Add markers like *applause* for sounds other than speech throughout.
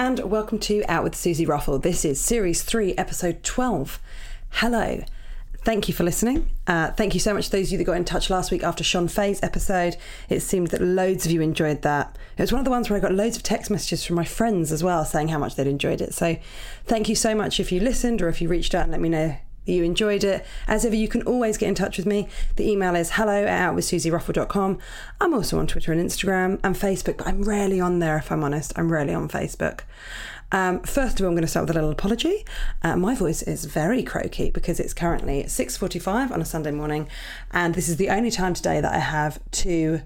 And welcome to Out with Suzi Ruffell. This is Series 3, Episode 12. Hello. Thank you for listening. Uh, thank you so much to those of you that got in touch last week after Shon Faye's episode. It seemed that loads of you enjoyed that. It was one of the ones where I got loads of text messages from my friends as well saying how much they'd enjoyed it. So thank you so much if you listened or if you reached out and let me know you enjoyed it. As ever, you can always get in touch with me. The email is hello at outwithsusieruffle.com. I'm also on Twitter and Instagram and Facebook, but I'm rarely on there if I'm honest. I'm rarely on Facebook. Um, first of all, I'm going to start with a little apology. Uh, my voice is very croaky because it's currently 6.45 on a Sunday morning, and this is the only time today that I have to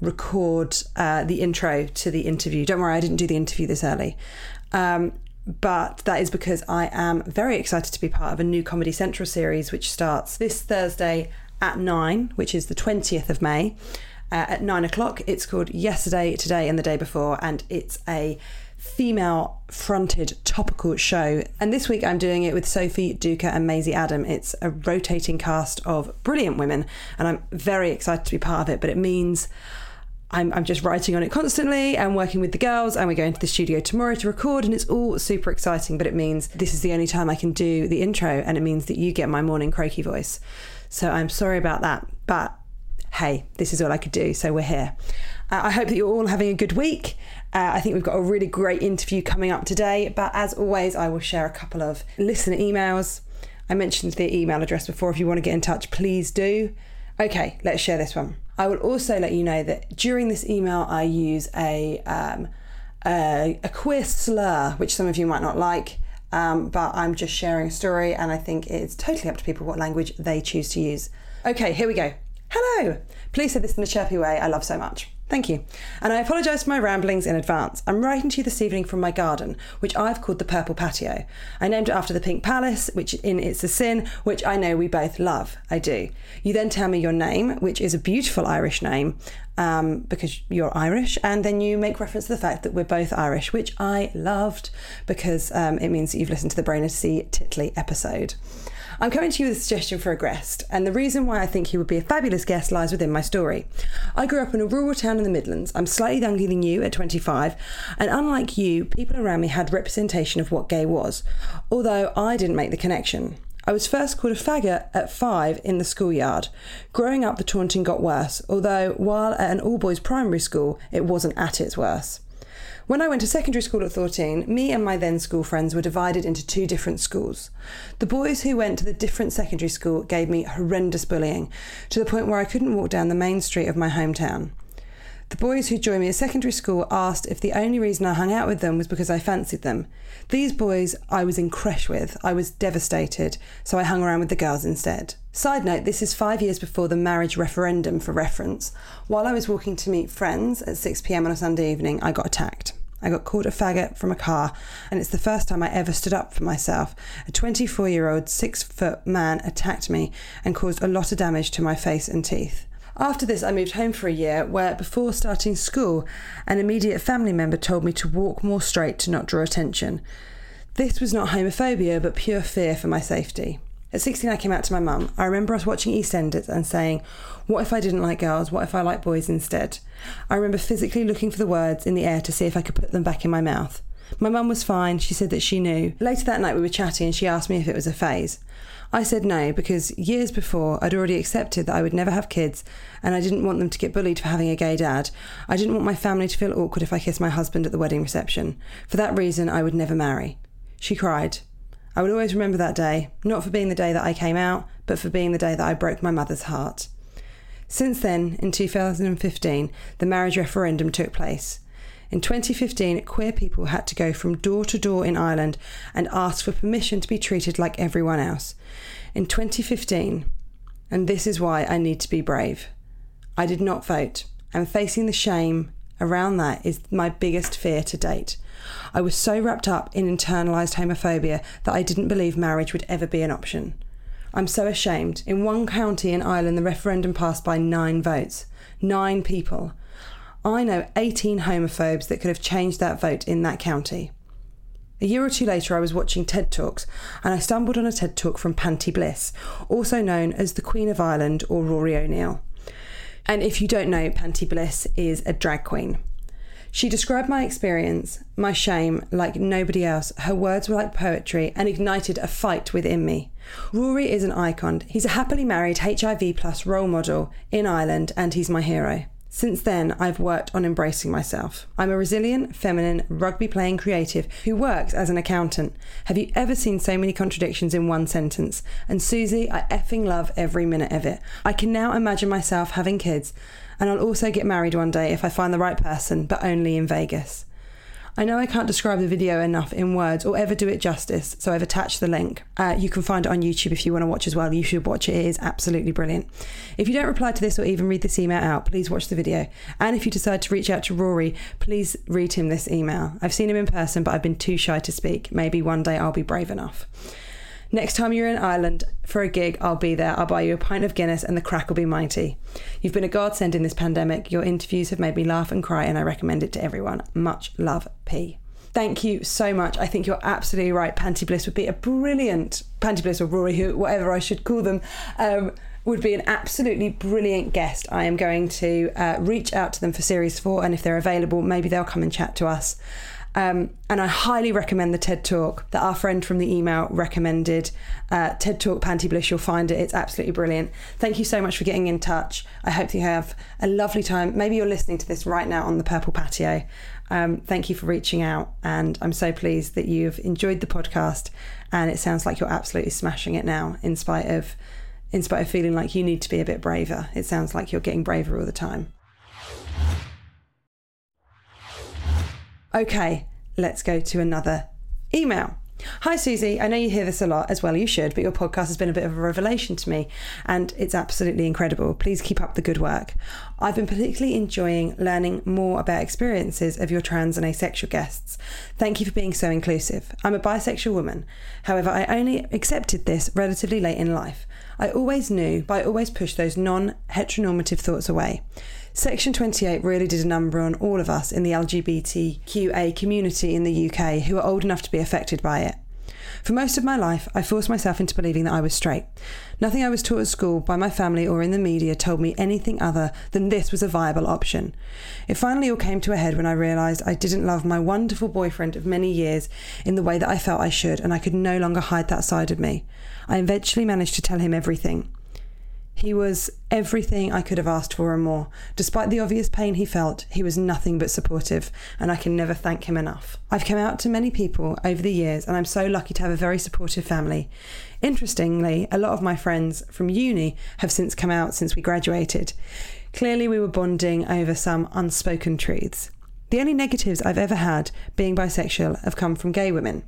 record uh, the intro to the interview. Don't worry, I didn't do the interview this early. Um, but that is because I am very excited to be part of a new Comedy Central series which starts this Thursday at 9, which is the 20th of May. Uh, at nine o'clock, it's called Yesterday, Today, and the Day Before, and it's a female fronted topical show. And this week I'm doing it with Sophie Duker and Maisie Adam. It's a rotating cast of brilliant women, and I'm very excited to be part of it, but it means I'm, I'm just writing on it constantly and working with the girls, and we're going to the studio tomorrow to record, and it's all super exciting. But it means this is the only time I can do the intro, and it means that you get my morning croaky voice. So I'm sorry about that, but hey, this is all I could do, so we're here. Uh, I hope that you're all having a good week. Uh, I think we've got a really great interview coming up today, but as always, I will share a couple of listener emails. I mentioned the email address before. If you want to get in touch, please do. Okay, let's share this one. I will also let you know that during this email, I use a um, a, a queer slur, which some of you might not like. Um, but I'm just sharing a story, and I think it's totally up to people what language they choose to use. Okay, here we go. Please say this in a chirpy way I love so much. Thank you. And I apologise for my ramblings in advance. I'm writing to you this evening from my garden, which I've called the Purple Patio. I named it after the Pink Palace, which in It's a Sin, which I know we both love. I do. You then tell me your name, which is a beautiful Irish name, um, because you're Irish, and then you make reference to the fact that we're both Irish, which I loved because um, it means that you've listened to the Brainerd C. Titley episode. I'm coming to you with a suggestion for a guest, and the reason why I think he would be a fabulous guest lies within my story. I grew up in a rural town in the Midlands. I'm slightly younger than you at 25, and unlike you, people around me had representation of what gay was, although I didn't make the connection. I was first called a faggot at five in the schoolyard. Growing up, the taunting got worse, although while at an all boys primary school, it wasn't at its worst. When I went to secondary school at 14, me and my then school friends were divided into two different schools. The boys who went to the different secondary school gave me horrendous bullying, to the point where I couldn't walk down the main street of my hometown. The boys who joined me at secondary school asked if the only reason I hung out with them was because I fancied them. These boys I was in creche with. I was devastated, so I hung around with the girls instead. Side note, this is five years before the marriage referendum for reference. While I was walking to meet friends at 6pm on a Sunday evening, I got attacked. I got called a faggot from a car, and it's the first time I ever stood up for myself. A 24 year old, six foot man attacked me and caused a lot of damage to my face and teeth. After this, I moved home for a year, where before starting school, an immediate family member told me to walk more straight to not draw attention. This was not homophobia, but pure fear for my safety. At 16, I came out to my mum. I remember us watching EastEnders and saying, What if I didn't like girls? What if I liked boys instead? I remember physically looking for the words in the air to see if I could put them back in my mouth. My mum was fine. She said that she knew. Later that night, we were chatting and she asked me if it was a phase. I said no because years before I'd already accepted that I would never have kids and I didn't want them to get bullied for having a gay dad. I didn't want my family to feel awkward if I kissed my husband at the wedding reception. For that reason, I would never marry. She cried. I will always remember that day, not for being the day that I came out, but for being the day that I broke my mother's heart. Since then, in 2015, the marriage referendum took place. In 2015, queer people had to go from door to door in Ireland and ask for permission to be treated like everyone else. In 2015, and this is why I need to be brave, I did not vote, and facing the shame around that is my biggest fear to date. I was so wrapped up in internalized homophobia that I didn't believe marriage would ever be an option. I'm so ashamed. In one county in Ireland, the referendum passed by nine votes. Nine people. I know 18 homophobes that could have changed that vote in that county. A year or two later, I was watching TED Talks and I stumbled on a TED Talk from Panti Bliss, also known as the Queen of Ireland or Rory O'Neill. And if you don't know, Panti Bliss is a drag queen. She described my experience, my shame, like nobody else. Her words were like poetry and ignited a fight within me. Rory is an icon. He's a happily married HIV plus role model in Ireland and he's my hero. Since then, I've worked on embracing myself. I'm a resilient, feminine, rugby playing creative who works as an accountant. Have you ever seen so many contradictions in one sentence? And Suzi, I effing love every minute of it. I can now imagine myself having kids, and I'll also get married one day if I find the right person, but only in Vegas. I know I can't describe the video enough in words or ever do it justice, so I've attached the link. Uh, you can find it on YouTube if you want to watch as well. You should watch it, it is absolutely brilliant. If you don't reply to this or even read this email out, please watch the video. And if you decide to reach out to Rory, please read him this email. I've seen him in person, but I've been too shy to speak. Maybe one day I'll be brave enough. Next time you're in Ireland for a gig, I'll be there. I'll buy you a pint of Guinness and the crack will be mighty. You've been a godsend in this pandemic. Your interviews have made me laugh and cry, and I recommend it to everyone. Much love, P. Thank you so much. I think you're absolutely right. Panti Bliss would be a brilliant Panti Bliss or Rory, who whatever I should call them. Um, would be an absolutely brilliant guest. I am going to uh, reach out to them for series four, and if they're available, maybe they'll come and chat to us. Um, and I highly recommend the TED Talk that our friend from the email recommended. Uh, TED Talk Panti Bliss, you'll find it. It's absolutely brilliant. Thank you so much for getting in touch. I hope you have a lovely time. Maybe you're listening to this right now on the Purple Patio. Um, thank you for reaching out. And I'm so pleased that you've enjoyed the podcast. And it sounds like you're absolutely smashing it now, in spite of. In spite of feeling like you need to be a bit braver, it sounds like you're getting braver all the time. Okay, let's go to another email. Hi, Suzi. I know you hear this a lot, as well you should, but your podcast has been a bit of a revelation to me, and it's absolutely incredible. Please keep up the good work. I've been particularly enjoying learning more about experiences of your trans and asexual guests. Thank you for being so inclusive. I'm a bisexual woman. However, I only accepted this relatively late in life. I always knew, but I always pushed those non heteronormative thoughts away. Section 28 really did a number on all of us in the LGBTQA community in the UK who are old enough to be affected by it. For most of my life, I forced myself into believing that I was straight. Nothing I was taught at school, by my family, or in the media told me anything other than this was a viable option. It finally all came to a head when I realised I didn't love my wonderful boyfriend of many years in the way that I felt I should, and I could no longer hide that side of me. I eventually managed to tell him everything. He was everything I could have asked for and more. Despite the obvious pain he felt, he was nothing but supportive, and I can never thank him enough. I've come out to many people over the years, and I'm so lucky to have a very supportive family. Interestingly, a lot of my friends from uni have since come out since we graduated. Clearly, we were bonding over some unspoken truths. The only negatives I've ever had being bisexual have come from gay women.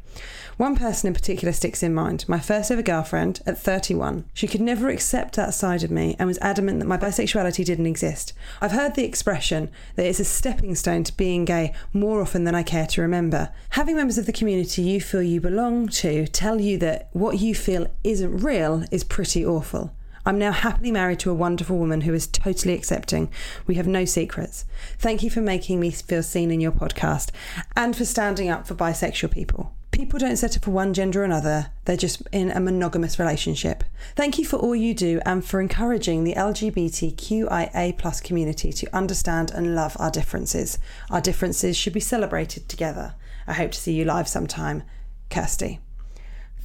One person in particular sticks in mind my first ever girlfriend at 31. She could never accept that side of me and was adamant that my bisexuality didn't exist. I've heard the expression that it's a stepping stone to being gay more often than I care to remember. Having members of the community you feel you belong to tell you that what you feel isn't real is pretty awful. I'm now happily married to a wonderful woman who is totally accepting. We have no secrets. Thank you for making me feel seen in your podcast and for standing up for bisexual people. People don't settle for one gender or another, they're just in a monogamous relationship. Thank you for all you do and for encouraging the LGBTQIA community to understand and love our differences. Our differences should be celebrated together. I hope to see you live sometime, Kirsty.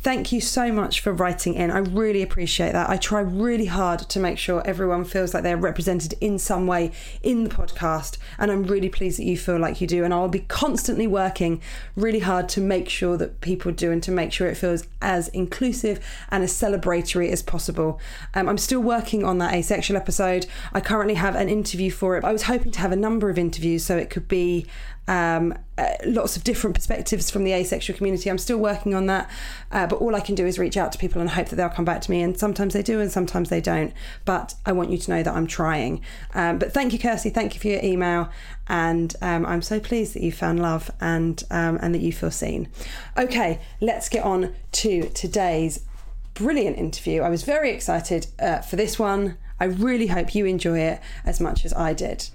Thank you so much for writing in. I really appreciate that. I try really hard to make sure everyone feels like they're represented in some way in the podcast. And I'm really pleased that you feel like you do. And I'll be constantly working really hard to make sure that people do and to make sure it feels as inclusive and as celebratory as possible. Um, I'm still working on that asexual episode. I currently have an interview for it. I was hoping to have a number of interviews so it could be um, uh, lots of different perspectives from the asexual community. I'm still working on that, uh, but all I can do is reach out to people and hope that they'll come back to me. And sometimes they do, and sometimes they don't. But I want you to know that I'm trying. Um, but thank you, Kirsty. Thank you for your email, and um, I'm so pleased that you found love and um, and that you feel seen. Okay, let's get on to today's brilliant interview. I was very excited uh, for this one. I really hope you enjoy it as much as I did.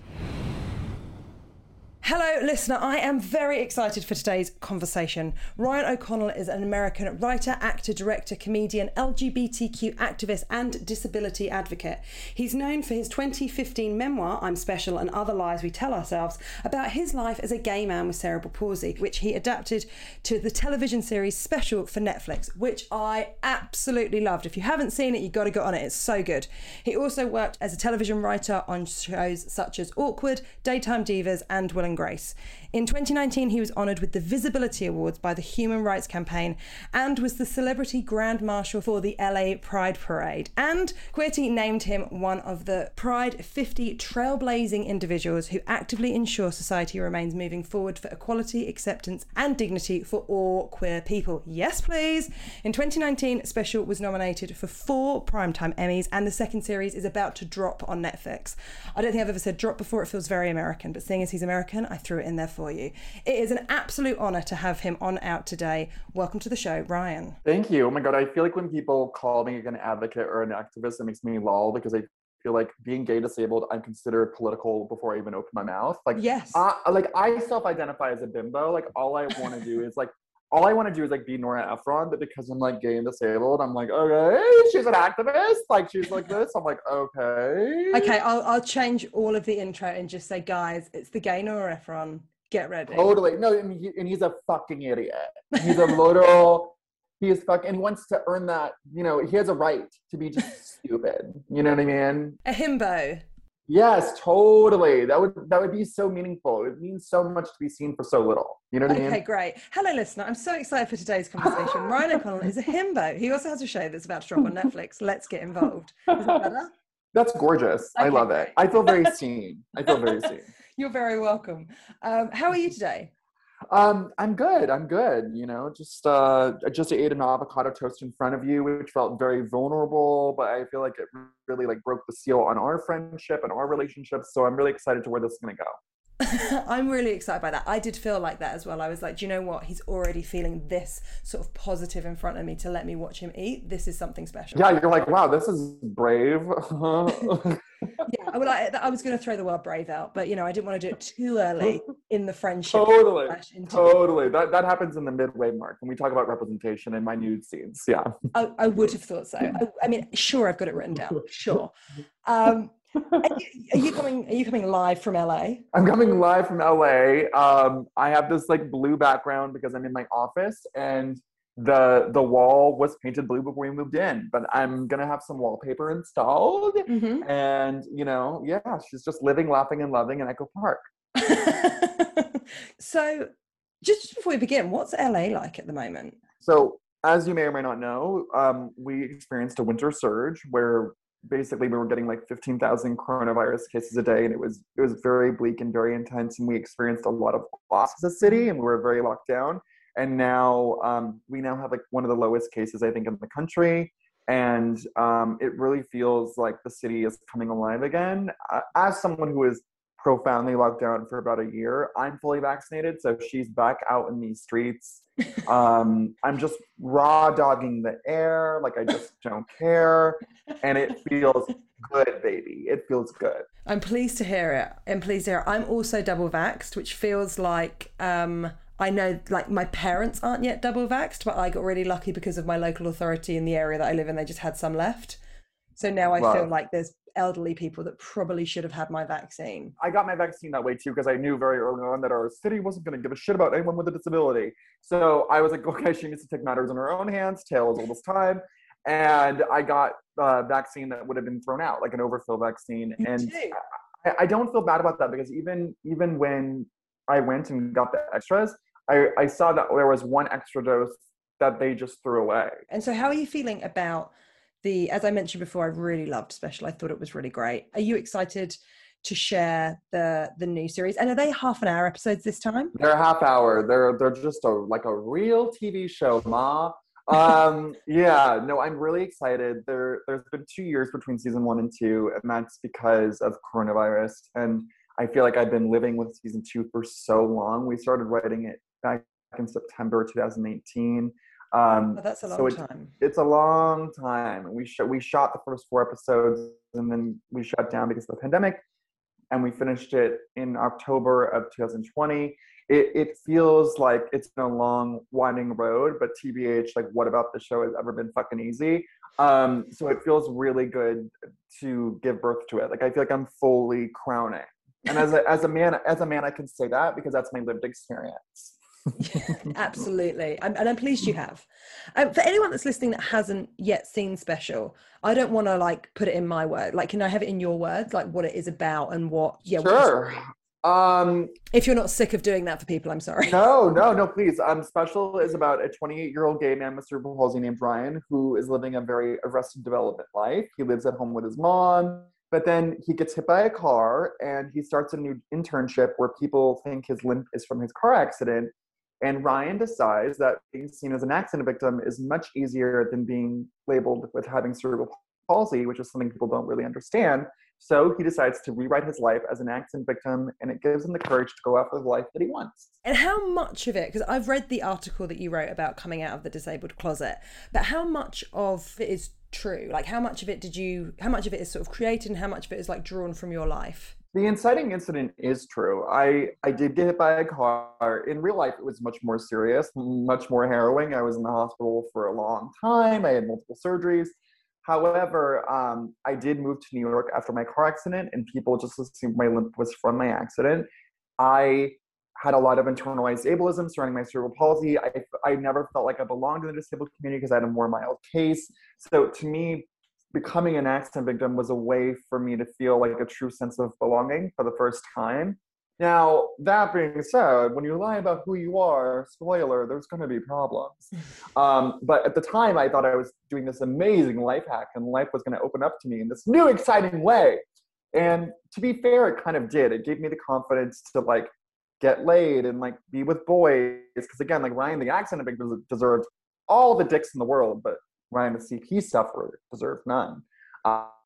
Hello, listener. I am very excited for today's conversation. Ryan O'Connell is an American writer, actor, director, comedian, LGBTQ activist, and disability advocate. He's known for his 2015 memoir, I'm Special and Other Lies We Tell Ourselves, about his life as a gay man with cerebral palsy, which he adapted to the television series Special for Netflix, which I absolutely loved. If you haven't seen it, you've got to get on it. It's so good. He also worked as a television writer on shows such as Awkward, Daytime Divas, and Will and Grace. In 2019, he was honoured with the Visibility Awards by the Human Rights Campaign and was the Celebrity Grand Marshal for the LA Pride Parade. And Queerty named him one of the Pride 50 trailblazing individuals who actively ensure society remains moving forward for equality, acceptance, and dignity for all queer people. Yes, please. In 2019, Special was nominated for four Primetime Emmys, and the second series is about to drop on Netflix. I don't think I've ever said drop before, it feels very American, but seeing as he's American, I threw it in there for you. It is an absolute honour to have him on out today. Welcome to the show, Ryan. Thank you. Oh my God. I feel like when people call me an advocate or an activist, it makes me lol because I feel like being gay disabled, I'm considered political before I even open my mouth. Like, yes. I, like I self-identify as a bimbo. Like all I want to do is like all I want to do is like be Nora Ephron, but because I'm like gay and disabled, I'm like, okay, she's an activist. Like she's like this. I'm like, okay. Okay, I'll I'll change all of the intro and just say, guys, it's the gay Nora Ephron. Get ready. Totally. No, and, he, and he's a fucking idiot. He's a literal. *laughs* He is fucking, and he wants to earn that. You know, he has a right to be just *laughs* stupid. You know what I mean? A himbo. Yes, totally. That would that would be so meaningful. It means so much to be seen for so little. You know what okay, I mean? Okay, great. Hello, listener. I'm so excited for today's conversation. *laughs* Ryan O'Connell is a himbo. He also has a show that's about to drop on Netflix. Let's get involved. Is that better? That's gorgeous. Okay, I love great. it. I feel very seen. I feel very seen. You're very welcome. Um, how are you today? Um, I'm good. I'm good. You know, just uh, I just ate an avocado toast in front of you, which felt very vulnerable, but I feel like it really like broke the seal on our friendship and our relationship. So I'm really excited to where this is gonna go. *laughs* I'm really excited by that. I did feel like that as well. I was like, do you know what? He's already feeling this sort of positive in front of me to let me watch him eat. This is something special. Yeah, you're like, wow, this is brave. *laughs* *laughs* yeah, well, I, I was going to throw the word brave out, but you know, I didn't want to do it too early *laughs* in the friendship. Totally, totally. That that happens in the midway mark when we talk about representation in my nude scenes. Yeah, I, I would have thought so. I, I mean, sure, I've got it written down. Sure. Um, are, you, are you coming? Are you coming live from LA? I'm coming live from LA. Um, I have this like blue background because I'm in my office, and the the wall was painted blue before we moved in. But I'm gonna have some wallpaper installed, mm-hmm. and you know, yeah, she's just living, laughing, and loving in Echo Park. *laughs* so, just before we begin, what's LA like at the moment? So, as you may or may not know, um, we experienced a winter surge where basically we were getting like 15,000 coronavirus cases a day and it was it was very bleak and very intense and we experienced a lot of loss as a city and we were very locked down and now um, we now have like one of the lowest cases i think in the country and um, it really feels like the city is coming alive again uh, as someone who is profoundly locked down for about a year i'm fully vaccinated so she's back out in these streets *laughs* um, i'm just raw dogging the air like i just *laughs* don't care and it feels good, baby. It feels good. I'm pleased to hear it. I'm pleased to hear it. I'm also double vaxxed, which feels like um, I know like my parents aren't yet double vaxxed, but I got really lucky because of my local authority in the area that I live in. They just had some left. So now I feel like there's elderly people that probably should have had my vaccine. I got my vaccine that way too because I knew very early on that our city wasn't going to give a shit about anyone with a disability. So I was like, *laughs* okay, she needs to take matters in her own hands. As old as time. And I got a vaccine that would have been thrown out, like an overfill vaccine. Me and. I, I don't feel bad about that because even even when I went and got the extras, I, I saw that there was one extra dose that they just threw away. And so, how are you feeling about the? As I mentioned before, I really loved Special. I thought it was really great. Are you excited to share the the new series? And are they half an hour episodes this time? They're a half hour. They're they're just a like a real TV show, ma. *laughs* um yeah no i'm really excited there there's been two years between season one and two and that's because of coronavirus and i feel like i've been living with season two for so long we started writing it back in september 2018 um Oh, that's a long so it- time. it's a long time. We sh- we shot the first four episodes and then we shut down because of the pandemic, and we finished it in October of 2020. It it feels like it's been a long, winding road, but TBH, like, what about the show has ever been fucking easy? Um, so it feels really good to give birth to it. Like I feel like I'm fully crowning, and as a as a man as a man, I can say that because that's my lived experience. *laughs* *laughs* Absolutely. I'm, and I'm pleased you have. Um, for anyone that's listening that hasn't yet seen Special, I don't want to like put it in my word. Like, can I have it in your words, like what it is about and what? Yeah. Sure. story- Um, If you're not sick of doing that for people, I'm sorry. No, no, no, please. Um, Special is about a 28 year old gay man with cerebral palsy named Ryan who is living a very arrested development life. He lives at home with his mom, but then he gets hit by a car and he starts a new internship where people think his limp is from his car accident. And Ryan decides that being seen as an accident victim is much easier than being labeled with having cerebral palsy, which is something people don't really understand. So he decides to rewrite his life as an accident victim, and it gives him the courage to go after the life that he wants. And how much of it, because I've read the article that you wrote about coming out of the disabled closet, but how much of it is true? Like, how much of it did you, how much of it is sort of created and how much of it is like drawn from your life? The inciting incident is true. I, I did get hit by a car. In real life, it was much more serious, much more harrowing. I was in the hospital for a long time. I had multiple surgeries. However, um, I did move to New York after my car accident, and people just assumed my limp was from my accident. I had a lot of internalized ableism surrounding my cerebral palsy. I, I never felt like I belonged in the disabled community because I had a more mild case. So to me, becoming an accident victim was a way for me to feel like a true sense of belonging for the first time. Now, that being said, when you lie about who you are, spoiler, there's going to be problems. Um, but at the time, I thought I was doing this amazing life hack and life was going to open up to me in this new, exciting way. And to be fair, it kind of did. It gave me the confidence to like get laid and like be with boys. Because again, like Ryan, the accident victim deserved all the dicks in the world, but Ryan, the CP sufferer, deserved none.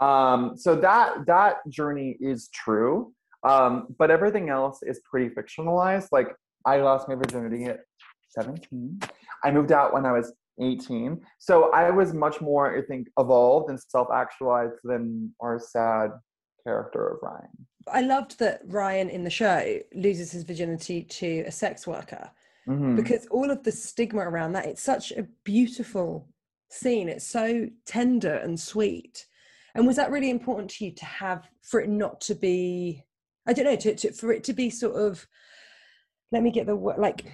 Um, so that that journey is true. Um, but everything else is pretty fictionalized. Like I lost my virginity at 17. I moved out when I was 18. So I was much more, I think, evolved and self-actualized than our sad character of Ryan. I loved that Ryan in the show loses his virginity to a sex worker Mhm. because all of the stigma around that, it's such a beautiful scene. It's so tender and sweet. And was that really important to you to have for it not to be, I don't know, to, to for it to be sort of, let me get the word, like,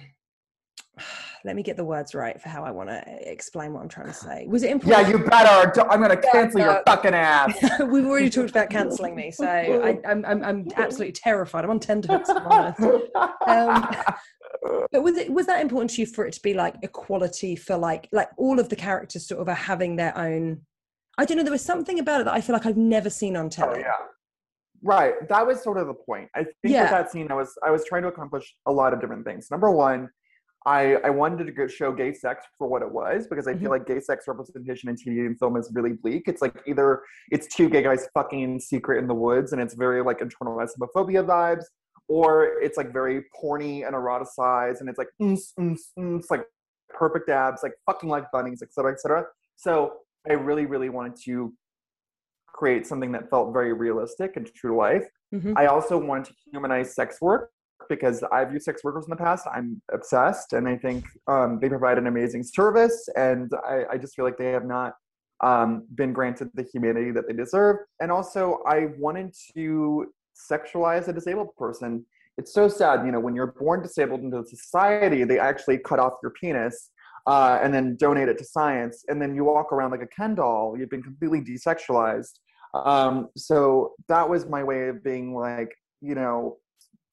*sighs* let me get the words right for how I want to explain what I'm trying to say. Was it important? Yeah, you better. I'm gonna cancel your no. fucking ass. *laughs* We've already talked about cancelling me, so I, I'm, I'm I'm absolutely terrified. I'm on tenterhooks. *laughs* Um, but was it was that important to you for it to be like equality for like like all of the characters sort of are having their own? I don't know. There was something about it that I feel like I've never seen on Oh telly. yeah. Right. That was sort of the point. I think Yeah. with that scene I was I was trying to accomplish a lot of different things. Number one, I, I wanted to go- show gay sex for what it was because I feel mm-hmm. like gay sex representation in TV and film is really bleak. It's like either it's two gay guys fucking secret in the woods and it's very like internalized homophobia vibes, or it's like very porny and eroticized and it's like mm, mm, mm, it's like perfect abs, like fucking like bunnies, etc., etc. So I really, really wanted to create something that felt very realistic and true to life. Mhm. I also wanted to humanize sex work because I've used sex workers in the past. I'm obsessed, and I think um, they provide an amazing service. And I, I just feel like they have not um, been granted the humanity that they deserve. And also, I wanted to sexualize a disabled person. It's so sad, you know, when you're born disabled into society, they actually cut off your penis uh, and then donate it to science, and then you walk around like a Ken doll. You've been completely desexualized. Um, so that was my way of being like, you know,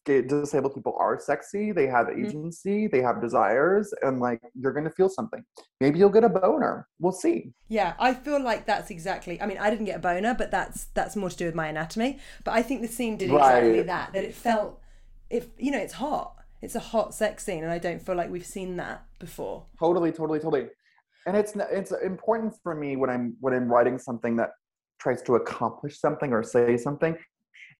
disabled people are sexy they have mm-hmm. agency they have desires and like you're gonna feel something. Maybe you'll get a boner. We'll see. Yeah i feel like that's exactly i mean i didn't get a boner but that's that's more to do with my anatomy. But i think the scene did exactly right. that that it felt if you know it's hot. It's a hot sex scene and i don't feel like we've seen that before. Totally totally totally. And it's it's important for me when i'm when i'm writing something that tries to accomplish something or say something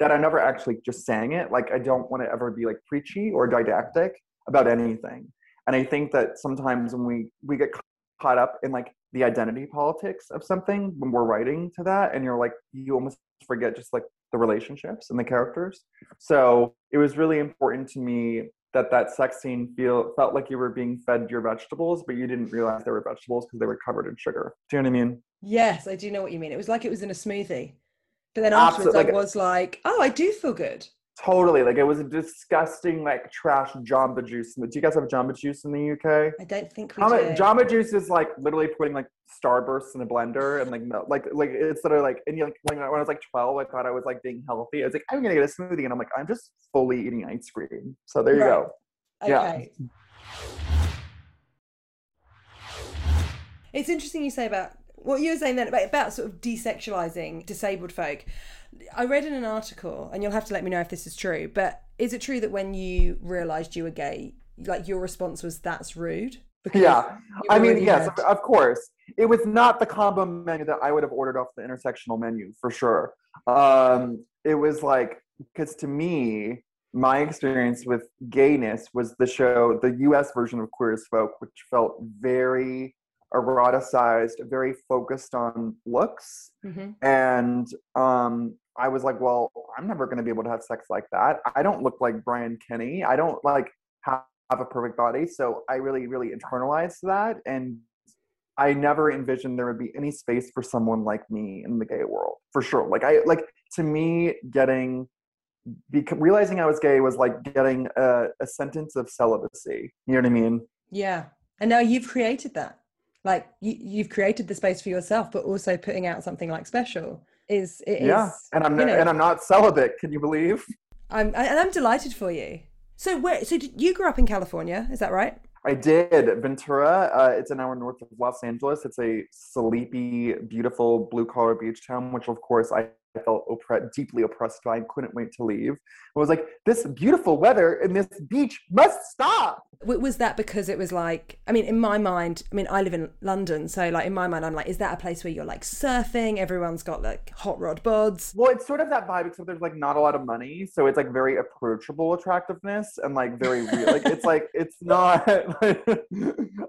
that I never actually just sang it. Like I don't want to ever be like preachy or didactic about anything. And I think that sometimes when we we get caught up in like the identity politics of something when we're writing to that, and you're like you almost forget just like the relationships and the characters. So it was really important to me that that sex scene feel felt like you were being fed your vegetables, but you didn't realize they were vegetables because they were covered in sugar. Do you know what I mean? Yes, I do know what you mean. It was like it was in a smoothie. But then afterwards, Absolutely. I was like, oh, I do feel good. Totally. Like it was a disgusting, like trash Jamba Juice. Do you guys have Jamba Juice in the UK? I don't think we Jamba, do. Jamba Juice is like literally putting like Starbursts in a blender and like like like it's sort of like and like when I was like twelve, I thought I was like being healthy. I was like, I'm gonna get a smoothie, and I'm like, I'm just fully eating ice cream. So there you right. go. Okay. Yeah. It's interesting you say about what you were saying then about, about sort of desexualizing disabled folk. I read in an article, and you'll have to let me know if this is true, but is it true that when you realized you were gay, like your response was, that's rude? Because yeah. I mean, yes, had... of course. It was not the combo menu that I would have ordered off the intersectional menu for sure. Um, it was like, because to me, my experience with gayness was the show, the US version of Queer as Folk, which felt very eroticized, very focused on looks. Mm-hmm. And um, I was like, well, I'm never going to be able to have sex like that. I don't look like Brian Kinney. I don't like have, a perfect body. So I really, really internalized that. And I never envisioned there would be any space for someone like me in the gay world, for sure. Like I like to me, getting because realizing I was gay was like getting a, a sentence of celibacy. You know what I mean? Yeah. And now you've created that like you, you've created the space for yourself but also putting out something like special is it yeah is, and i'm you know, and i'm not celibate can you believe i'm and i'm delighted for you so where so you grew up in california is that right I did. Ventura, uh, it's an hour north of Los Angeles. It's a sleepy, beautiful blue collar beach town, which of course I I felt oppre- deeply oppressed by and couldn't wait to leave. I was like, this beautiful weather in this beach must stop. Was that because it was like, I mean, in my mind, I mean, I live in London, so like in my mind, I'm like, is that a place where you're like surfing? Everyone's got like hot rod boards. Well, it's sort of that vibe, except there's like not a lot of money, so it's like very approachable attractiveness and like very real. like it's like it's *laughs* not, *laughs*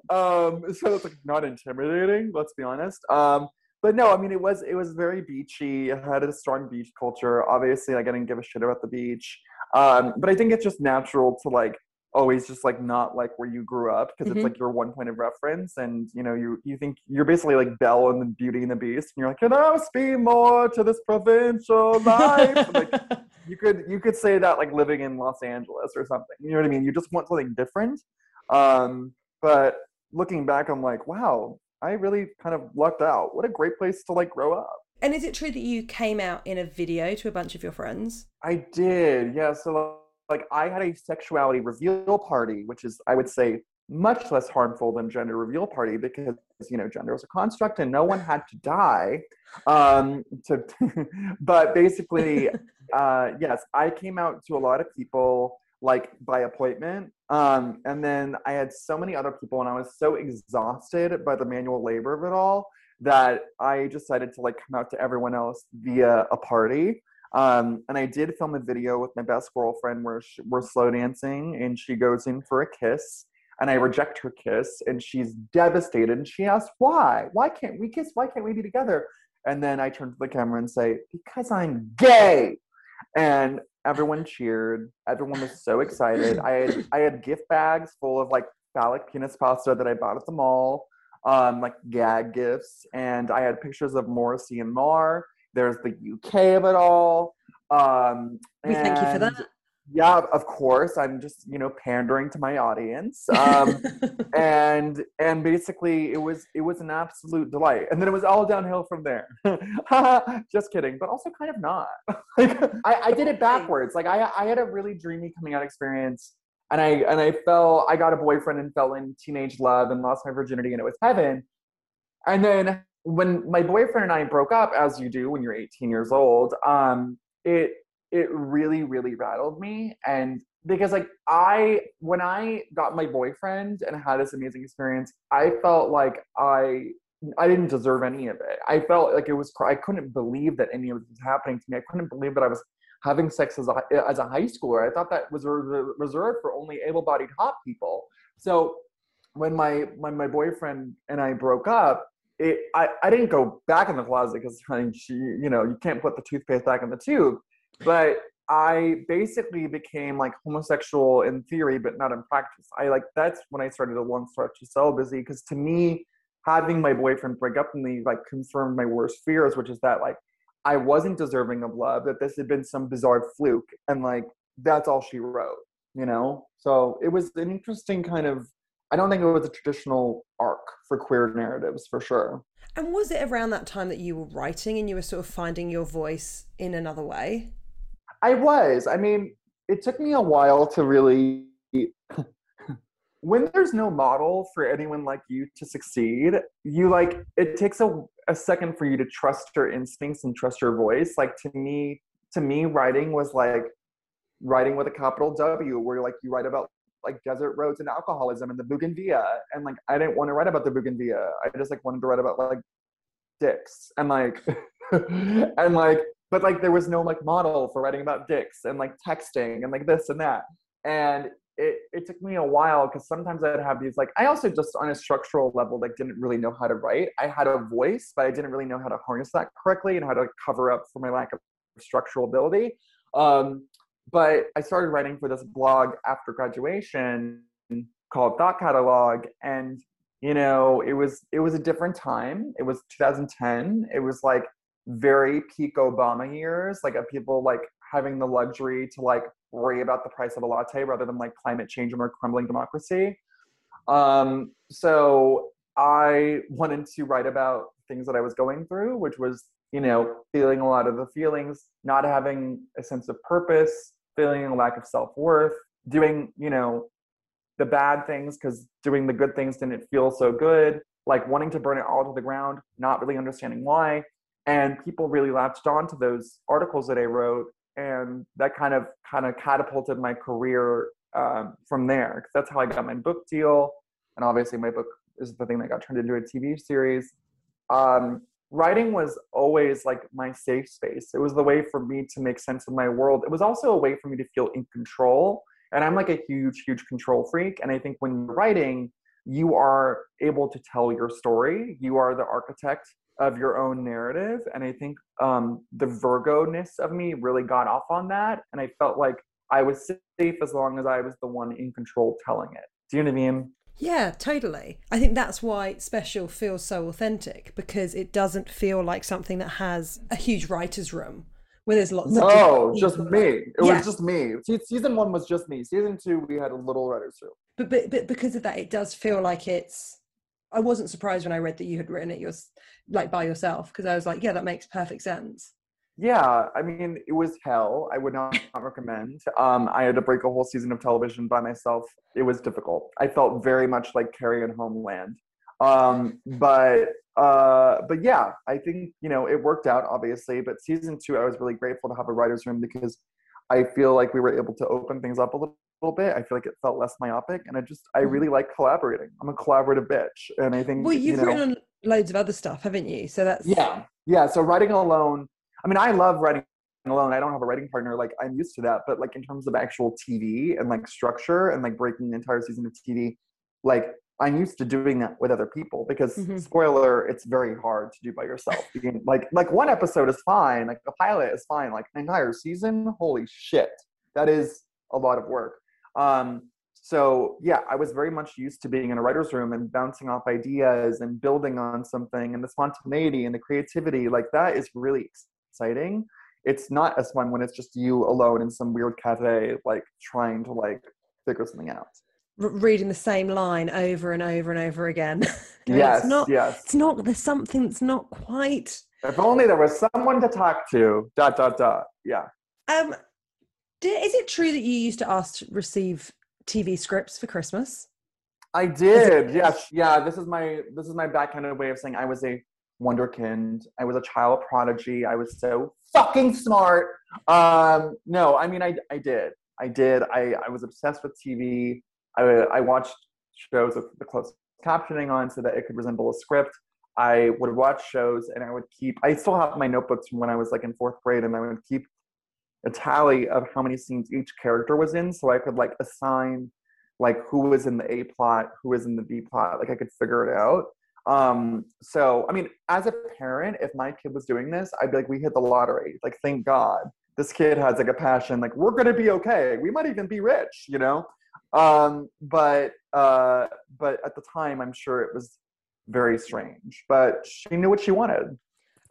um, so it's like not intimidating. Let's be honest. Um, but no, I mean it was it was very beachy. It had a strong beach culture. Obviously, like I didn't give a shit about the beach. Um, but I think it's just natural to like always just like not like where you grew up because mm-hmm. it's like your one point of reference and you know you you think you're basically like Belle and the Beauty and the Beast and you're like, can I speak more to this provincial life? like *laughs* you could you could say that like living in Los Angeles or something. You know what I mean? You just want something different. Um, but looking back, I'm like, wow, I really kind of lucked out. What a great place to like grow up. And is it true that you came out in a video to a bunch of your friends? I did. Yeah. So like I had a sexuality reveal party, which is I would say much less harmful than gender reveal party because you know gender is a construct and no one had to die um to *laughs* but basically *laughs* uh yes i came out to a lot of people like by appointment. Um, and then I had so many other people, and I was so exhausted by the manual labor of it all that I decided to like come out to everyone else via a party. Um, and I did film a video with my best girlfriend where she, we're slow dancing, and she goes in for a kiss, and I reject her kiss, and she's devastated. And she asks, "Why? Why can't we kiss? Why can't we be together?" And then I turn to the camera and say, "Because I'm gay." And Everyone cheered. Everyone was so excited. I had I had gift bags full of like phallic penis pasta that I bought at the mall. um, like gag gifts, and I had pictures of Morrissey and Marr. There's the UK of it all. Um, We thank you for that. Yeah, of course. I'm just you know pandering to my audience. Um, *laughs* and and basically it was it was an absolute delight and then it was all downhill from there *laughs* just kidding but also kind of not *laughs* like I, I did it backwards like I, I had a really dreamy coming out experience and i and i fell i got a boyfriend and fell in teenage love and lost my virginity and it was heaven and then when my boyfriend and i broke up as you do when you're 18 years old um it it really really rattled me and because like I when I got my boyfriend and had this amazing experience, I felt like I I didn't deserve any of it. I felt like it was I couldn't believe that any of this was happening to me. I couldn't believe that I was having sex as a as a high schooler. I thought that was re- reserved for only able-bodied hot people. So when my when my boyfriend and I broke up, it I, I didn't go back in the closet because she you know you can't put the toothpaste back in the tube, but I basically became like homosexual in theory, but not in practice. I like that's when I started a long stretch of celibacy because to me, having my boyfriend break up with me like confirmed my worst fears, which is that like I wasn't deserving of love, that this had been some bizarre fluke, and like that's all she wrote, you know. So it was an interesting kind of. I don't think it was a traditional arc for queer narratives for sure. and was it around that time that you were writing and you were sort of finding your voice in another way? I was. I mean, it took me a while to really. *laughs* when there's no model for anyone like you to succeed, you like it takes a, a second for you to trust your instincts and trust your voice. Like to me, to me, writing was like writing with a capital W, where like you write about like desert roads and alcoholism and the Bougainvillea, and like I didn't want to write about the Bougainvillea. I just like wanted to write about like dicks and like *laughs* and like but like there was no like model for writing about dicks and like texting and like this and that. And it, it took me a while because sometimes i'd have these like i also just on a structural level like didn't really know how to write. I had a voice but i didn't really know how to harness that correctly and how to cover up for my lack of structural ability. Um, but i started writing for this blog after graduation called thought catalog. And you know it was it was a different time. It was 2010 it was like very peak obama years like of people like having the luxury to like worry about the price of a latte rather than like climate change and crumbling democracy um so i wanted to write about things that i was going through which was you know feeling a lot of the feelings not having a sense of purpose feeling a lack of self-worth doing you know the bad things because doing the good things didn't feel so good, like wanting to burn it all to the ground, not really understanding why. And people really latched on to those articles that I wrote, and that kind of kind of catapulted my career um, from there. Because that's how I got my book deal, and obviously my book is the thing that got turned into a TV series. Um, writing was always like my safe space. It was the way for me to make sense of my world. It was also a way for me to feel in control and I'm like a huge, huge control freak. And I think when you're writing, you are able to tell your story. You are the architect of your own narrative. And I think um, the Virgo ness of me really got off on that. And I felt like I was safe as long as I was the one in control telling it. Do you know what I mean? Yeah, totally. I think that's why Special feels so authentic because it doesn't feel like something that has a huge writer's room where there's lots of. No, just me. It Yeah. was just me. Season one was just me. Season two, we had a little writer's room. But, but but because of that, it does feel like it's. I wasn't surprised when I read that you had written it yours, like by yourself, because I was like, yeah, that makes perfect sense. Yeah, I mean, it was hell. I would not, not *laughs* recommend. Um, I had to break a whole season of television by myself. It was difficult. I felt very much like Carrie in Homeland. Um, but uh, but yeah, I think you know it worked out obviously. But season two, I was really grateful to have a writers' room because I feel like we were able to open things up a little, little bit. I feel like it felt less myopic, and I just I really like collaborating. I'm a collaborative bitch, and I think Well, you've you know, written on loads of other stuff, haven't you? So that's yeah, yeah. So writing alone, I mean, I love writing alone. I don't have a writing partner. Like I'm used to that. But like in terms of actual TV and like structure and like breaking an entire season of TV, like I'm used to doing that with other people because Mhm. spoiler, it's very hard to do by yourself. You like like one episode is fine, like the pilot is fine. Like an entire season, holy shit, that is a lot of work. Um, so yeah, I was very much used to being in a writer's room and bouncing off ideas and building on something and the spontaneity and the creativity. Like that is really exciting. It's not as fun when it's just you alone in some weird cafe, like trying to like figure something out. Reading the same line over and over and over again. *laughs* yes, it's not, yes. It's not. There's something that's not quite. If only there was someone to talk to. Dot dot dot. Yeah. Um, is it true that you used to ask to receive TV scripts for Christmas? I did. Yes. Yeah. This is my this is my backhanded way of saying I was a wonderkind. I was a child prodigy. I was so fucking smart. Um, no, I mean I I did. I did. I I was obsessed with TV. I I watched shows with the closed captioning on so that it could resemble a script. I would watch shows and I would keep. I still have my notebooks from when I was like in fourth grade, and I would keep a tally of how many scenes each character was in so I could like assign like who was in the A plot, who was in the B plot, like I could figure it out. Um, so I mean, as a parent, if my kid was doing this, I'd be like, we hit the lottery. Like, thank God. This kid has like a passion, like we're gonna be okay. We might even be rich, you know? Um, but uh, but at the time I'm sure it was very strange. But she knew what she wanted.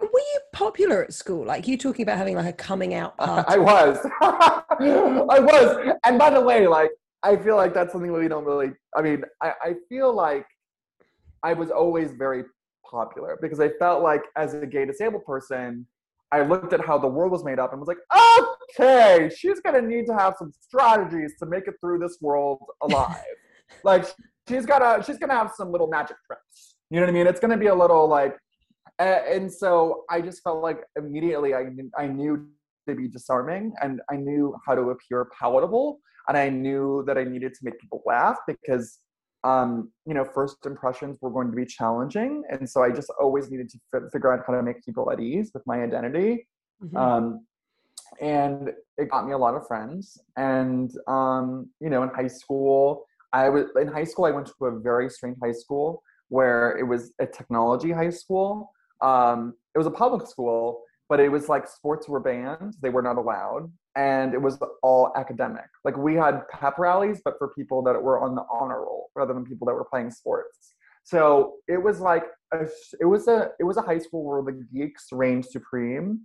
Were you popular at school? Like you talking about having like a coming out *laughs* party? I was. *laughs* I was. And by the way, like I feel like that's something we don't really I mean, I, I feel like I was always very popular because I felt like as a gay disabled person, I looked at how the world was made up and was like, okay, she's gonna need to have some strategies to make it through this world alive. *laughs* like she's gotta she's gonna have some little magic tricks. You know what I mean? It's gonna be a little like and so I just felt like immediately I I knew to be disarming and I knew how to appear palatable and I knew that I needed to make people laugh because um, you know first impressions were going to be challenging and so I just always needed to f- figure out how to make people at ease with my identity mm-hmm. um, and it got me a lot of friends and um, you know in high school I was in high school I went to a very strange high school where it was a technology high school um, it was a public school, but it was like sports were banned; they were not allowed, and it was all academic. Like we had pep rallies, but for people that were on the honor roll rather than people that were playing sports. So it was like a, it was a it was a high school where the geeks reigned supreme,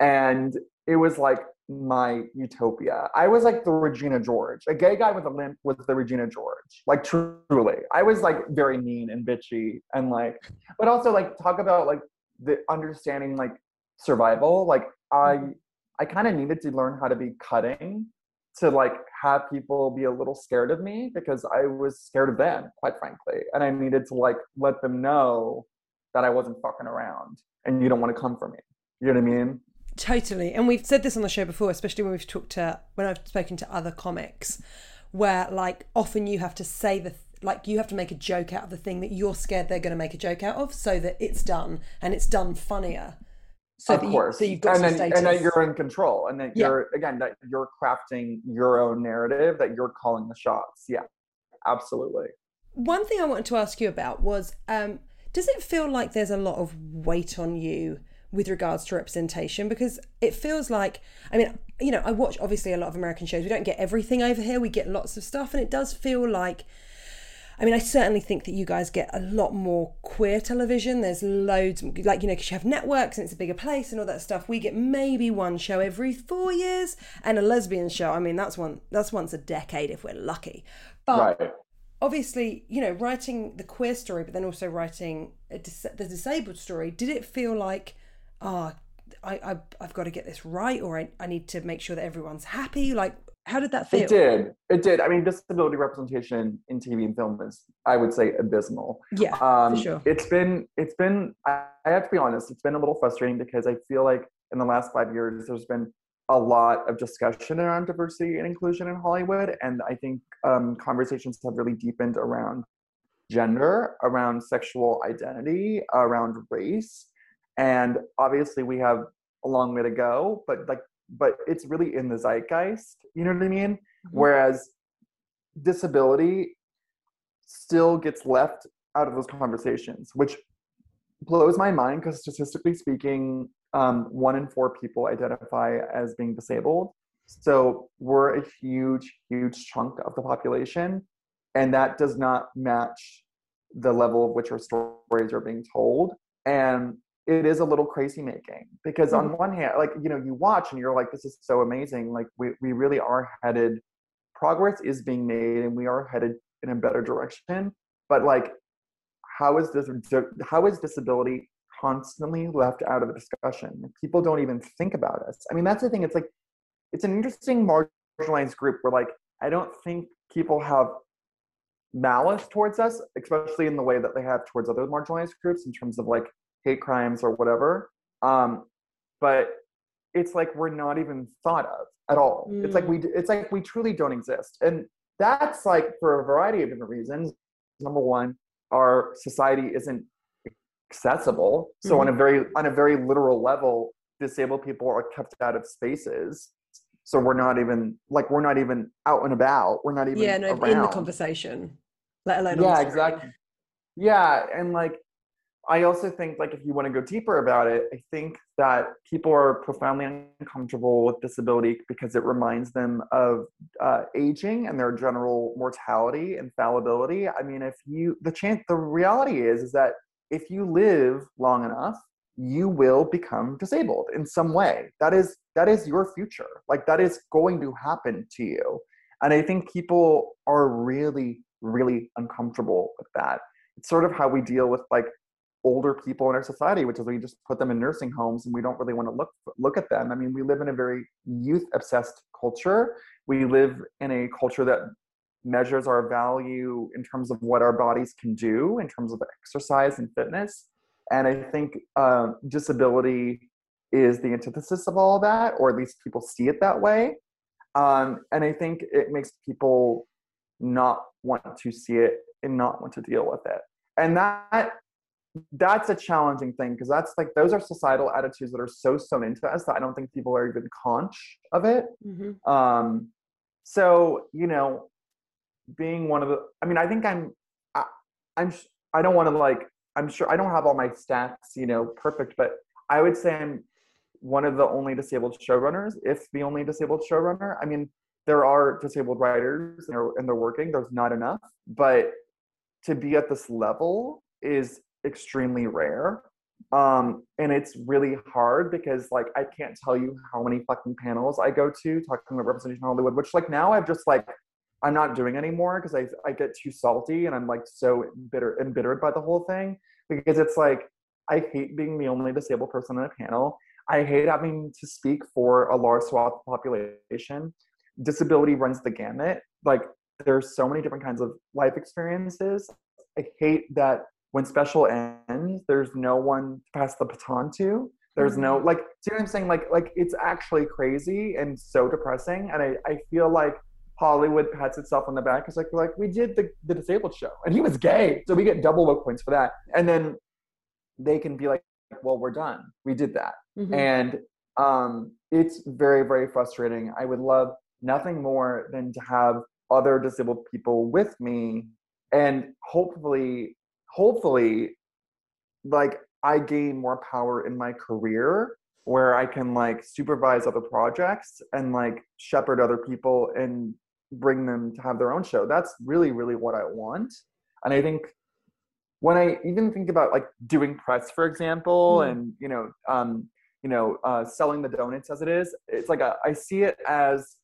and it was like my utopia. I was like the Regina George. A gay guy with a limp was the Regina George. Like truly. I was like very mean and bitchy and like but also like talk about like the understanding like survival. Like I mm-hmm. I kind of needed to learn how to be cutting to like have people be a little scared of me because I was scared of them, quite frankly. And I needed to like let them know that I wasn't fucking around and you don't want to come for me. You know what I mean? Totally. And we've said this on the show before, especially when we've talked to, when I've spoken to other comics, where like often you have to say the, like you have to make a joke out of the thing that you're scared they're going to make a joke out of so that it's done and it's done funnier. So of course. You, so you've got and then, status. and then you're in control and then yeah. you're, again, that you're crafting your own narrative, that you're calling the shots. Yeah, absolutely. One thing I wanted to ask you about was, um, does it feel like there's a lot of weight on you with regards to representation because it feels like I mean you know I watch obviously a lot of American shows we don't get everything over here we get lots of stuff and it does feel like I mean, I certainly think that you guys get a lot more queer television. There's loads, like, you know, because you have networks and it's a bigger place and all that stuff. We get maybe one show every four years and a lesbian show. I mean, that's one, that's once a decade if we're lucky. But right. obviously, you know, writing the queer story, but then also writing dis- the disabled story, did it feel like oh, I, I I've got to get this right, or I, I need to make sure that everyone's happy. Like, how did that feel? It did. It did. I mean, disability representation in TV and film is, I would say, abysmal. Yeah, um, for sure. It's been, it's been. I, I have to be honest. It's been a little frustrating because I feel like in the last five years, there's been a lot of discussion around diversity and inclusion in Hollywood, and I think um, conversations have really deepened around gender, around sexual identity, around race, and obviously we have a long way to go but like but it's really in the zeitgeist you know what i mean? Mm-hmm. whereas disability still gets left out of those conversations which blows my mind because statistically speaking um, one in four people identify as being disabled. So we're a huge huge chunk of the population and that does not match the level of which our stories are being told. And it is a little crazy making because mm-hmm. on one hand like you know you watch and you're like this is so amazing. Like we, we really are headed progress is being made and we are headed in a better direction but like how is this how is disability constantly left out of the discussion? People don't even think about us. I mean that's the thing it's like it's an interesting marginalized group where like i don't think people have malice towards us especially in the way that they have towards other marginalized groups in terms of like hate crimes or whatever um but it's like we're not even thought of at all mm. it's like we mm. it's like we truly don't exist and that's like for a variety of different reasons number one our society isn't accessible so mm-hmm. on a mm-hmm. very on a very literal level disabled people are kept out of spaces so we're not even like we're not even out and about we're not even yeah no around. in the conversation let alone yeah exactly yeah and like I also think like if you want to go deeper about it, I think that people are profoundly uncomfortable with disability because it reminds them of uh, aging and their general mortality and fallibility. I mean, if you the chance the reality is is that if you live long enough, you will become disabled in some way. That is that is your future. Like that is going to happen to you. And I think people are really really uncomfortable with that. It's sort of how we deal with like older people in our society, which is we just put them in nursing homes and we don't really want to look look at them. I mean, we live in a very youth obsessed culture. We live in a culture that measures our value in terms of what our bodies can do in terms of exercise and fitness. And I think uh, disability is the antithesis of all that, or at least people see it that way. Um, and I think it makes people not want to see it and not want to deal with it. And that that's a challenging thing because that's like those are societal attitudes that are so sewn into us that I don't think people are even conscious of it. Mm-hmm. Um, so you know, being one of the, I mean, I think I'm, I, I'm, I don't want to like, I'm sure I don't have all my stats, you know, perfect, but I would say I'm one of the only disabled showrunners, if the only disabled showrunner. I mean, there are disabled writers and they're, and they're working. There's not enough, but to be at this level is extremely rare. Um, and it's really hard because like I can't tell you how many fucking panels I go to talking about representation in Hollywood, which like now I've just like I'm not doing anymore because I I get too salty and I'm like so bitter embittered by the whole thing because it's like I hate being the only disabled person in a panel. I hate having to speak for a large swath of population. Disability runs the gamut. Like there's so many different kinds of life experiences. I hate that when special ends, there's no one to pass the baton to. There's no mm-hmm. like, see what I'm saying? Like, like it's actually crazy and so depressing. And I, I feel like Hollywood pats itself on the back. It's like, like we did the, the disabled show, and he was gay, so we get double woke points for that. And then they can be like, well, we're done. We did that, mm-hmm. and um, it's very, very frustrating. I would love nothing more than to have other disabled people with me, and hopefully hopefully like I gain more power in my career where I can like supervise other projects and like shepherd other people and bring them to have their own show. That's really, really what I want. And I think when I even think about like doing press, for example, mm. and you know, um, you know, uh, selling the donuts as it is, it's like a, I see it as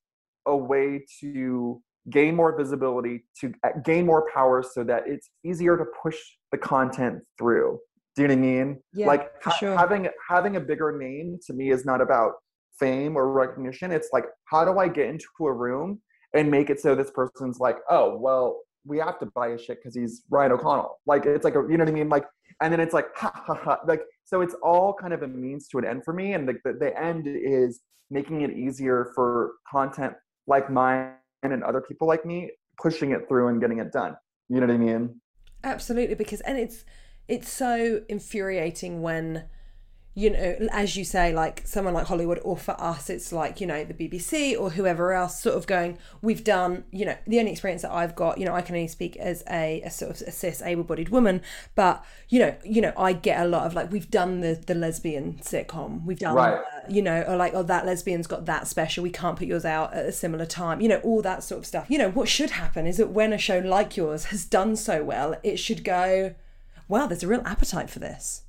a way to gain more visibility, to uh, gain more power so that it's easier to push the content through. Do you know what I mean? Yeah, like ha- sure. having having a bigger name to me is not about fame or recognition. It's like how do I get into a room and make it so this person's like, oh well, we have to buy his shit because he's Ryan O'Connell. Like it's like a, you know what I mean? Like and then it's like ha ha ha. Like so it's all kind of a means to an end for me, and the, the, the end is making it easier for content like mine and other people like me pushing it through and getting it done. You know what I mean? Absolutely, because and it's it's so infuriating when you know, as you say, like someone like Hollywood, or for us, it's like, you know, the BBC or whoever else sort of going, we've done, you know, the only experience that I've got, you know, I can only speak as a, a sort of a cis able bodied woman, but, you know, you know, I get a lot of like, we've done the, the lesbian sitcom, we've done, Right. uh, you know, or like, oh, that lesbian's got that special, we can't put yours out at a similar time, you know, all that sort of stuff. You know, what should happen is that when a show like yours has done so well, it should go, wow, there's a real appetite for this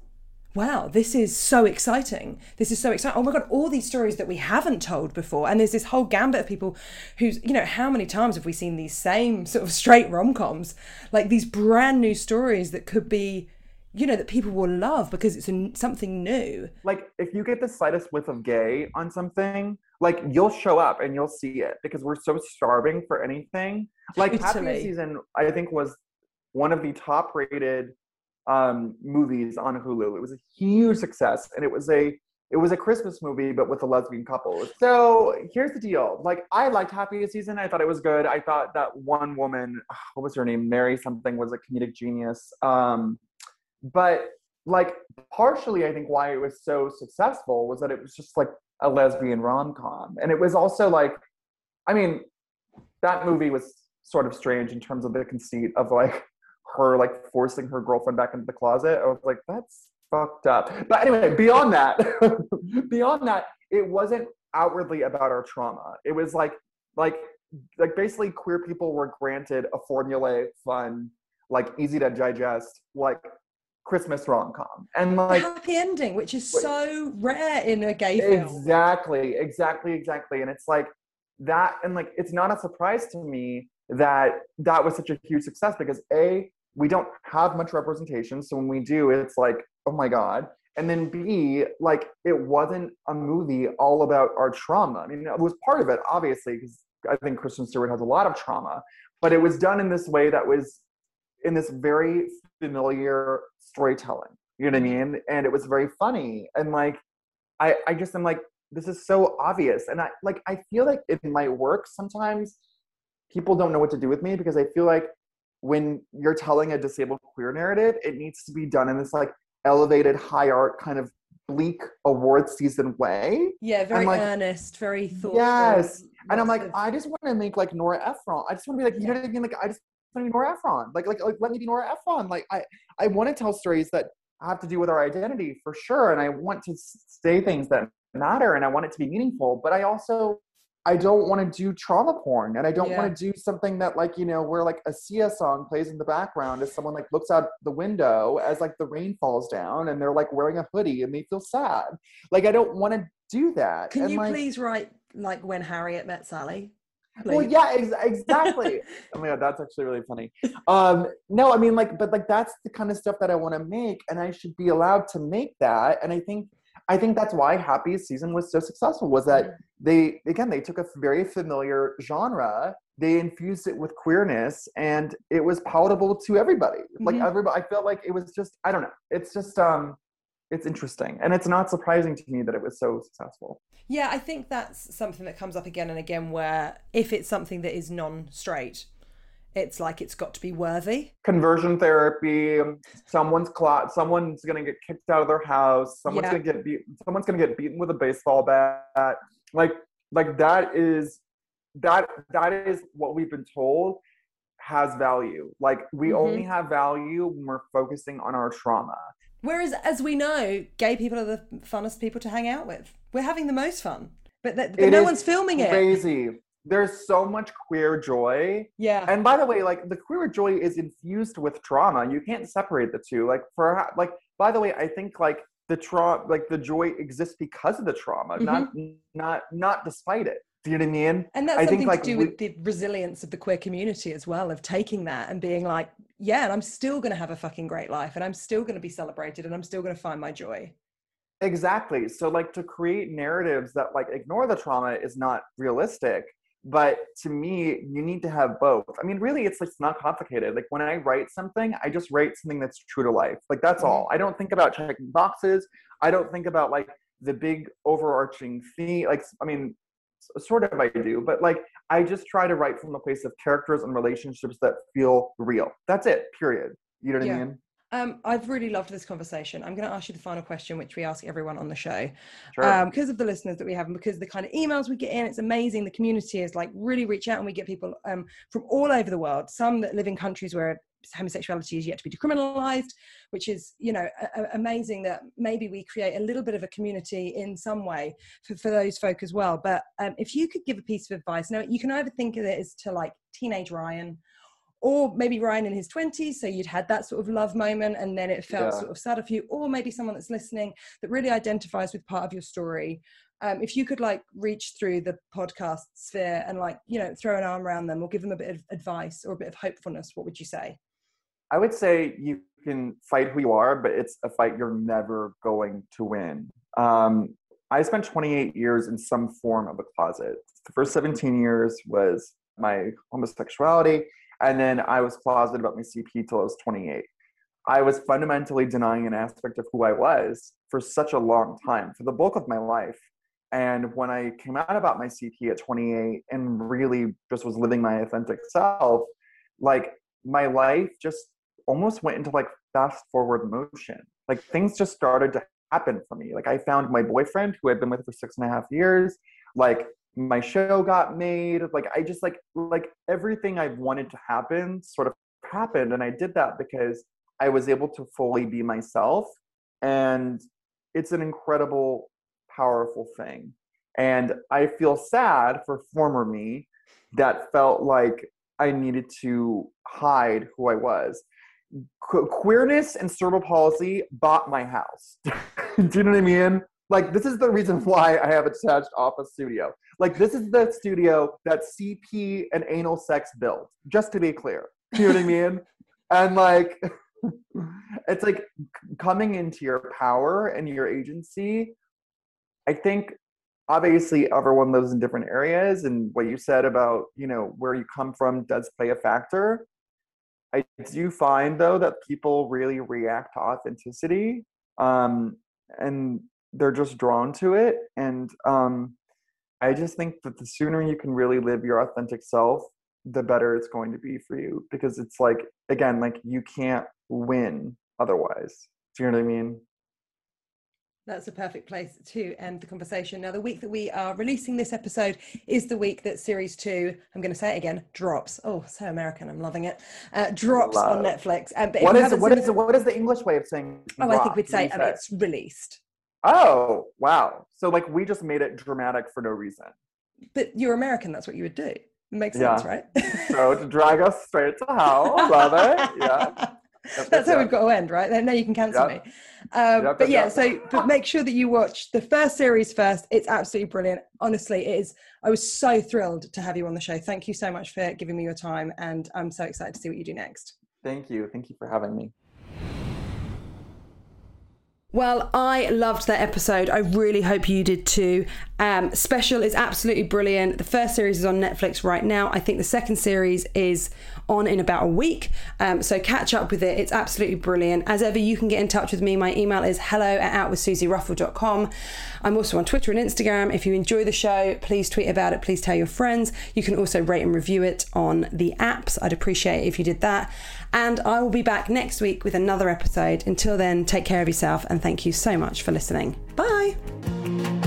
wow, this is so exciting. This is so exciting. Oh my God, all these stories that we haven't told before. And there's this whole gambit of people who's, you know, how many times have we seen these same sort of straight rom coms? Like these brand new stories that could be, you know, that people will love because it's a, something new. like if you get the slightest whiff of gay on something like you'll show up and you'll see it because we're so starving for anything like Happiest Season i think was one of the top rated um movies on hulu. It was a huge success and it was a it was a christmas movie but with a lesbian couple. So here's the deal. Like i liked Happiest Season. I thought it was good. I thought that one woman what was her name? Mary something was a comedic genius. Um but like partially i think why it was so successful was that it was just like a lesbian rom-com. And it was also like i mean that movie was sort of strange in terms of the conceit of like her like forcing her girlfriend back into the closet i was like that's fucked up but anyway beyond that *laughs* beyond that it wasn't outwardly about our trauma it was like like like basically queer people were granted a formulaic fun like easy to digest like christmas rom-com and like happy ending, which is so rare in a gay film. Exactly, exactly, exactly. And it's like that, and like it's not a surprise to me that that was such a huge success because A, we don't have much representation. So when we do, it's like, oh my God. And then B, like it wasn't a movie all about our trauma. I mean, it was part of it, obviously, because I think Kristen Stewart has a lot of trauma, but it was done in this way that was in this very familiar storytelling. You know what I mm-hmm. mean? And it was very funny. And like I, I just am like, this is so obvious. And I like I feel like in my work sometimes people don't know what to do with me because I feel like when you're telling a disabled queer narrative, it needs to be done in this like elevated high art kind of bleak award season way. Yeah, very like- earnest, very thoughtful. Yes. And I'm like, I just want to make like Nora Ephron. I just want to be like, you know what I mean? Like I just want to be Nora Ephron. Like, like, like let me be Nora Ephron. Like I, I want to tell stories that have to do with our identity for sure. And I want to say things that matter and I want it to be meaningful. But I also, I don't want to do trauma porn and I don't Yeah. want to do something that like, you know, where like a Sia song plays in the background as someone like looks out the window as like the rain falls down and they're like wearing a hoodie and they feel sad. Like I don't want to do that. Can And, you like, please write like when Harriet met Sally? well, yeah, ex- exactly. *laughs* oh my god, that's actually really funny. Um, no, I mean, like, but like, that's the kind of stuff that I want to make, and I should be allowed to make that. And I think, I think that's why Happiest Season was so successful. Was that they again they took a very familiar genre, they infused it with queerness, and it was palatable to everybody. Like Mhm. everybody, I felt like it was just, I don't know, it's just, um, it's interesting, and it's not surprising to me that it was so successful. Yeah, I think that's something that comes up again and again where if it's something that is non straight, it's like it's got to be worthy. conversion therapy someone's clot someone's gonna get kicked out of their house someone's Yeah. gonna get beat someone's gonna get beaten with a baseball bat like like that is that that is what we've been told has value like we Mhm. only have value when we're focusing on our trauma Whereas, as we know, gay people are the funnest people to hang out with. We're having the most fun, but, that, but no one's filming it. crazy there's so much queer joy. Yeah. and by the way like the queer joy is infused with trauma. You can't separate the two. Like for like by the way i think like the trauma like the joy exists because of the trauma mm-hmm. not not not despite it. Do you know what i mean? And that's I something think, like, to do we- with the resilience of the queer community as well, of taking that and being like, yeah, and I'm still going to have a fucking great life and I'm still going to be celebrated and I'm still going to find my joy. exactly. So like to create narratives that like ignore the trauma is not realistic but to me you need to have both. I mean really it's like it's not complicated. Like when i write something i just write something that's true to life. Like that's mm-hmm. all. I don't think about checking boxes. I don't think about like the big overarching theme like i mean sort of i do but like i just try to write from a place of characters and relationships that feel real. That's it period. You know what Yeah. i mean Um, I've really loved this conversation. I'm going to ask you the final question, which we ask everyone on the show. Sure. Um, because of the listeners that we have and because of the kind of emails we get in, it's amazing. The community is like really reach out and we get people um, from all over the world, some that live in countries where homosexuality is yet to be decriminalized, which is, you know, a- a- amazing that maybe we create a little bit of a community in some way for, for those folk as well. But um, if you could give a piece of advice, now you can either think of it as to like teenage Ryan or maybe Ryan in his 20s, so you'd had that sort of love moment and then it felt Yeah. sort of sad for you, or maybe someone that's listening that really identifies with part of your story. Um, if you could like reach through the podcast sphere and like, you know, throw an arm around them or give them a bit of advice or a bit of hopefulness, what would you say? I would say you can fight who you are, but it's a fight you're never going to win. Um, I spent 28 years in some form of a closet. The first 17 years was my homosexuality, and then I was closeted about my CP till I was 28. I was fundamentally denying an aspect of who I was for such a long time, for the bulk of my life. And when I came out about my CP at 28 and really just was living my authentic self, like my life just almost went into like fast forward motion. Like things just started to happen for me. Like I found my boyfriend who I'd been with for six and a half years. Like my show got made. Like I just like like everything i've wanted to happen sort of happened. And I did that because I was able to fully be myself. And it's an incredible, powerful thing. And I feel sad for former me that felt like I needed to hide who I was. Que- queerness and cerebral palsy bought my house. *laughs* Do you know what I mean? Like, this is the reason why I have a detached office studio. Like, this is the studio that CP and anal sex built, just to be clear. You know what I mean? *laughs* And like, *laughs* it's like coming into your power and your agency. I think obviously everyone lives in different areas and what you said about you know where you come from does play a factor i do find though that people really react to authenticity um, and they're just drawn to it and um, i just think that the sooner you can really live your authentic self the better it's going to be for you because it's like again like you can't win otherwise do you know what i mean That's a perfect place to end the conversation. Now, the week that we are releasing this episode is the week that series two, I'm going to say it again, drops. Oh, so American. I'm loving it. Uh, drops on Netflix. Um, but what is what is it- what is the english way of saying Oh, I think we'd say um, it's released. Oh, wow. So like we just made it dramatic for no reason. But you're American. That's what you would do. It Makes Yeah. sense, right? So to drag us straight to hell, love it. Yeah. Yep, *laughs* That's how yep, we've got to end, right? Then now you can cancel Yep. me. Um, but yeah, so but make sure that you watch the first series first. It's absolutely brilliant. Honestly, it is. I was so thrilled to have you on the show. Thank you so much for giving me your time, and I'm so excited to see what you do next. Thank you. Thank you for having me. Well, I loved that episode. I really hope you did too. Um, Special is absolutely brilliant. The first series is on Netflix right now. I think the second series is on in about a week. Um, so catch up with it. It's absolutely brilliant. As ever, you can get in touch with me. My email is hello at outwithsuziruffell.com. I'm also on Twitter and Instagram. If you enjoy the show, please tweet about it. Please tell your friends. You can also rate and review it on the apps. I'd appreciate if you did that. And I will be back next week with another episode. Until then, take care of yourself and thank you so much for listening. Bye.